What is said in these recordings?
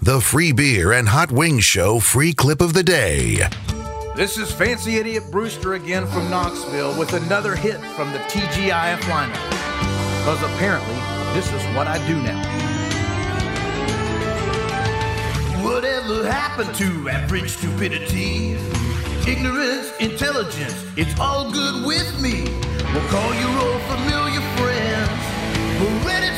The free beer and hot wings show free clip of the day. This is Fancy Idiot Brewster again from Knoxville with another hit from the TGIF lineup. Because apparently, this is what I do now. Whatever happened to average stupidity? Ignorance, intelligence, it's all good with me. We'll call your old familiar friends. We're ready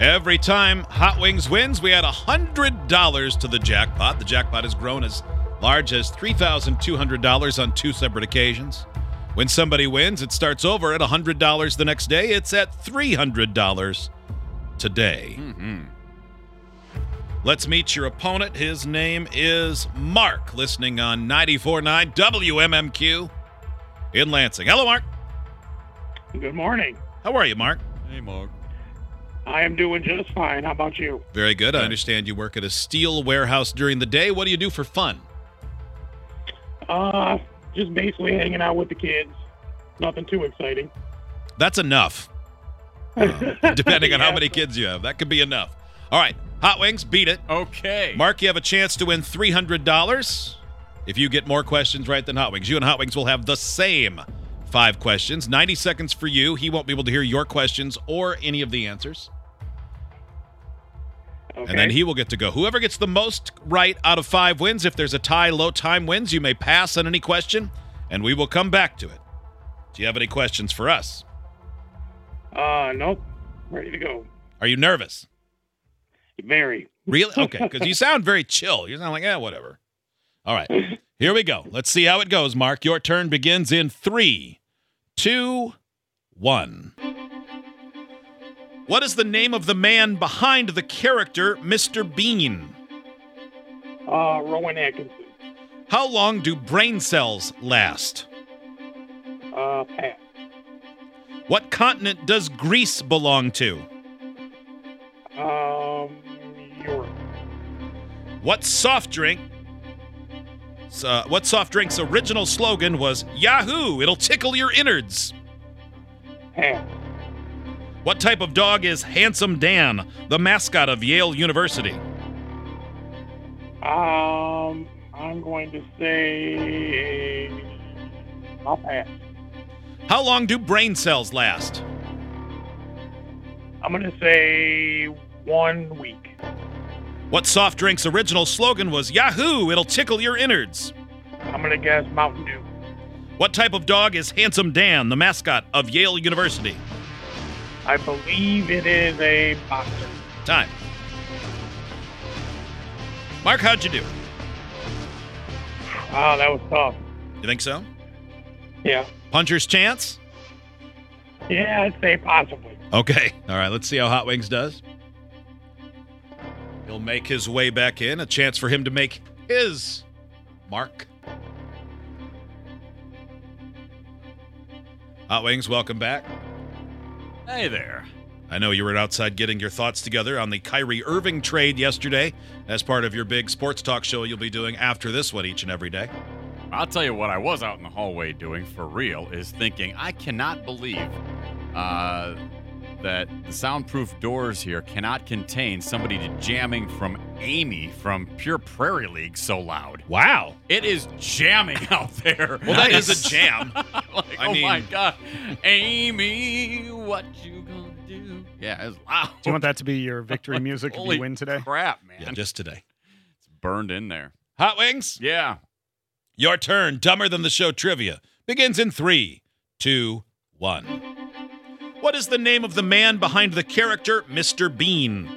Every time Hot Wings wins, we add $100 to the jackpot. The jackpot has grown as large as $3,200 on two separate occasions. When somebody wins, it starts over at $100 the next day. It's at $300 today. Let's meet your opponent. His name is Mark, listening on 94.9 WMMQ in Lansing. Hello, Mark. Good morning. How are you, Mark? Hey, Mark. I am doing just fine. How about you? Very good. I understand you work at a steel warehouse during the day. What do you do for fun? Uh, just basically hanging out with the kids. Nothing too exciting. That's enough. Uh, depending on how many kids you have, that could be enough. All right, Hot Wings, beat it. Okay. Mark, you have a chance to win three hundred dollars if you get more questions right than Hot Wings. You and Hot Wings will have the same five questions. Ninety seconds for you. He won't be able to hear your questions or any of the answers, Okay. and then he will get to go. Whoever gets the most right out of five wins. If there's a tie, low time wins. You may pass on any question, and we will come back to it. Do you have any questions for us? Uh, nope. Ready to go. Are you nervous? Very. Really? Okay, because you sound very chill. You sound like, yeah, whatever. All right, here we go. Let's see how it goes, Mark. Your turn begins in three, two, one. What is the name of the man behind the character Mr. Bean? Uh, Rowan Atkinson. How long do brain cells last? Uh, Pat. What continent does Greece belong to? Um, Europe. What soft drink? Uh, what soft drink's original slogan was Yahoo! It'll tickle your innards. Pat. What type of dog is Handsome Dan, the mascot of Yale University? Um, I'm going to say. I'll pass. How long do brain cells last? I'm going to say one week. What soft drink's original slogan was Yahoo! It'll tickle your innards. I'm going to guess Mountain Dew. What type of dog is Handsome Dan, the mascot of Yale University? I believe it is a boxer. Time. Mark, how'd you do? Oh, that was tough. You think so? Yeah. Puncher's chance? Yeah, I'd say possibly. Okay. All right, let's see how Hot Wings does. He'll make his way back in. A chance for him to make his mark. Hot Wings, welcome back. Hey there. I know you were outside getting your thoughts together on the Kyrie Irving trade yesterday as part of your big sports talk show you'll be doing after this one each and every day. I'll tell you what I was out in the hallway doing for real is thinking I cannot believe uh, that the soundproof doors here cannot contain somebody jamming from Amie from Pure Prairie League so loud. Wow. It is jamming out there. Well, that is a jam. like, I oh my mean- god, Amie, what you gonna do? Yeah, it's loud. Do you want that to be your victory music if Holy you win today? Crap, man, Yeah, just today. it's burned in there. Hot Wings, Yeah. your turn. Dumber than the show trivia begins in three, two, one. What is the name of the man behind the character Mr. Bean?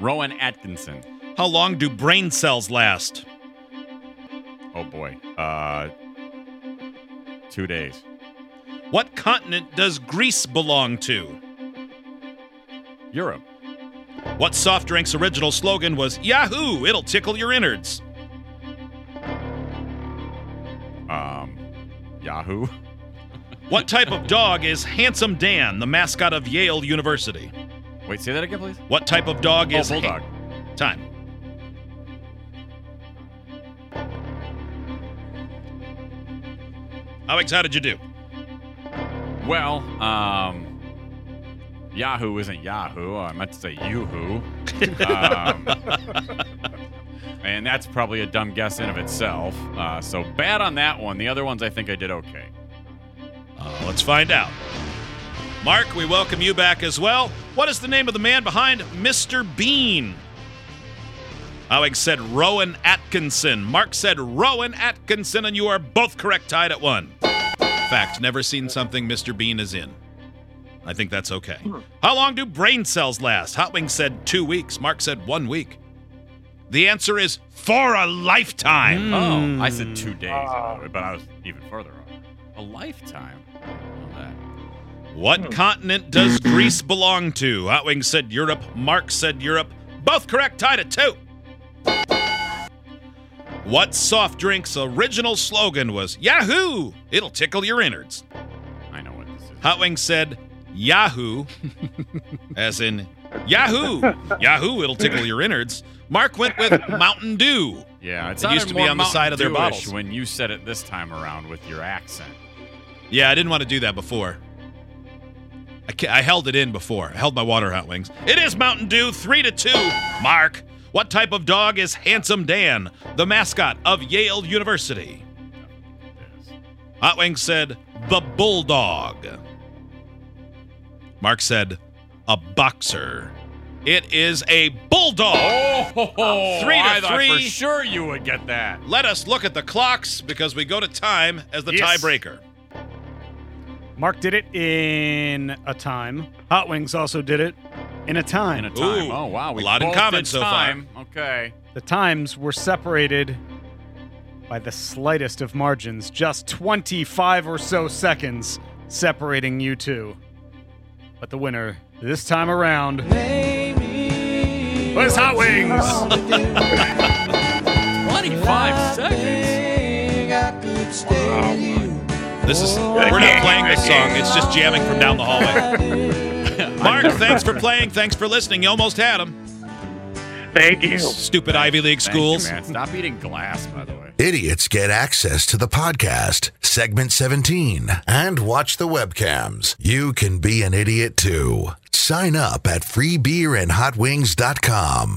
Rowan Atkinson. How long do brain cells last? Oh boy. Uh, two days. What continent does Greece belong to? Europe. What soft drink's original slogan was Yahoo! It'll tickle your innards. Um, Yahoo. What type of dog is Handsome Dan, the mascot of Yale University? Wait, say that again, please. What type of dog is Oh, is bulldog. Time. Alex, how did you do? Well, um, Yahoo isn't Yahoo. I meant to say Yoo-hoo. um, and that's probably a dumb guess in of itself. Uh, so bad on that one. The other ones, I think I did okay. Uh, let's find out. Mark, we welcome you back as well. What is the name of the man behind Mr. Bean? Alex said Rowan Atkinson. Mark said Rowan Atkinson, and you are both correct, tied at one. Fact, never seen something Mr. Bean is in. I think that's okay. How long do brain cells last? Hot Hotwing said two weeks. Mark said one week. The answer is for a lifetime. Oh, I said two days, by Ah. the way, but I was even further off. A lifetime. I didn't know that. What hmm. continent does Greece belong to? Hotwing said Europe. Mark said Europe. Both correct, tied at two. What soft drink's original slogan was Yahoo! It'll tickle your innards. I know what this is. Hotwing said Yahoo, as in Yahoo! Yahoo! It'll tickle your innards. Mark went with Mountain Dew. Yeah, it's It used to be on the side of their bottles. when you said it this time around with your accent. Yeah, I didn't want to do that before. I, I held it in before. I held my water hot wings. It is Mountain Dew, three to two. Mark, what type of dog is Handsome Dan, the mascot of Yale University? Hot Wings said the bulldog. Mark said a boxer. It is a bulldog. Oh, Three to I thought for three. sure you would get that. Let us look at the clocks because we go to time as the Yes. tiebreaker. Mark did it in a time. Hot Wings also did it in a time. In a time. Ooh, oh wow, we a lot in both common did so far. time. Okay. the times were separated by the slightest of margins, just 25 or so seconds separating you two. But the winner this time around was Hot Wings. Twenty-five seconds. This is oh. we're not playing this song. It's just jamming from down the hallway. Mark, thanks for playing. Thanks for listening. You almost had him. Thank you. Stupid Ivy League Thank you, schools. man. Stop eating glass, by the way. Idiots get access to the podcast, segment 17, and watch the webcams. You can be an idiot too. Sign up at freebeerandhotwings.com.